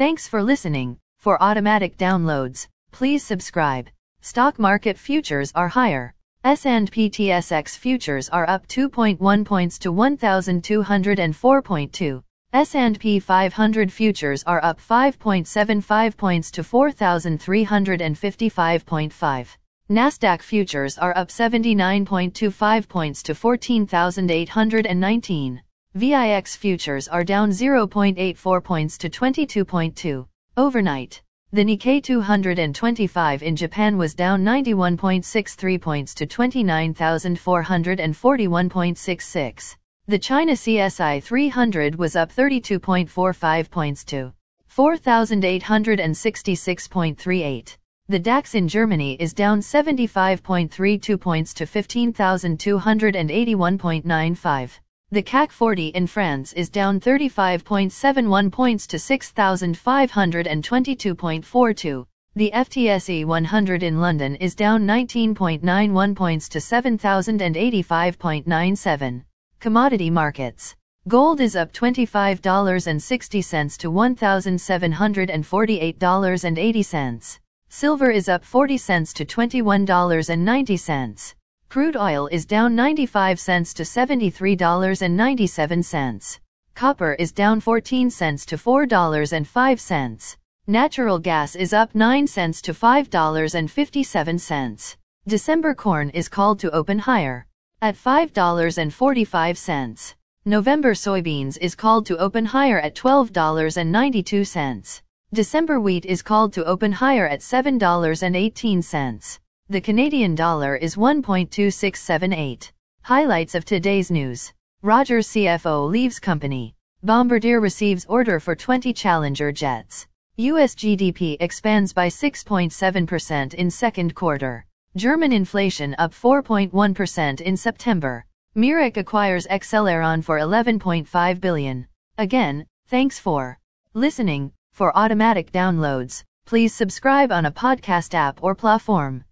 Thanks for listening. For automatic downloads, please subscribe. Stock market futures are higher. S&P TSX futures are up 2.1 points to 1204.2. S&P 500 futures are up 5.75 points to 4355.5. Nasdaq futures are up 79.25 points to 14,819. VIX futures are down 0.84 points to 22.2. Overnight, the Nikkei 225 in Japan was down 91.63 points to 29,441.66. The China CSI 300 was up 32.45 points to 4,866.38. The DAX in Germany is down 75.32 points to 15,281.95. The CAC 40 in France is down 35.71 points to 6,522.42. The FTSE 100 in London is down 19.91 points to 7,085.97. Commodity markets. Gold is up $25.60 to $1,748.80. Silver is up 40 cents to $21.90. Crude oil is down 95 cents to $73.97. Copper is down 14 cents to $4.05. Natural gas is up 9 cents to $5.57. December corn is called to open higher at $5.45. November soybeans is called to open higher at $12.92. December wheat is called to open higher at $7.18. The Canadian dollar is 1.2678. Highlights of today's news. Rogers CFO leaves company. Bombardier receives order for 20 Challenger jets. US GDP expands by 6.7% in second quarter. German inflation up 4.1% in September. Merck acquires Acceleron for 11.5 billion. Again, thanks for listening. For automatic downloads, please subscribe on a podcast app or platform.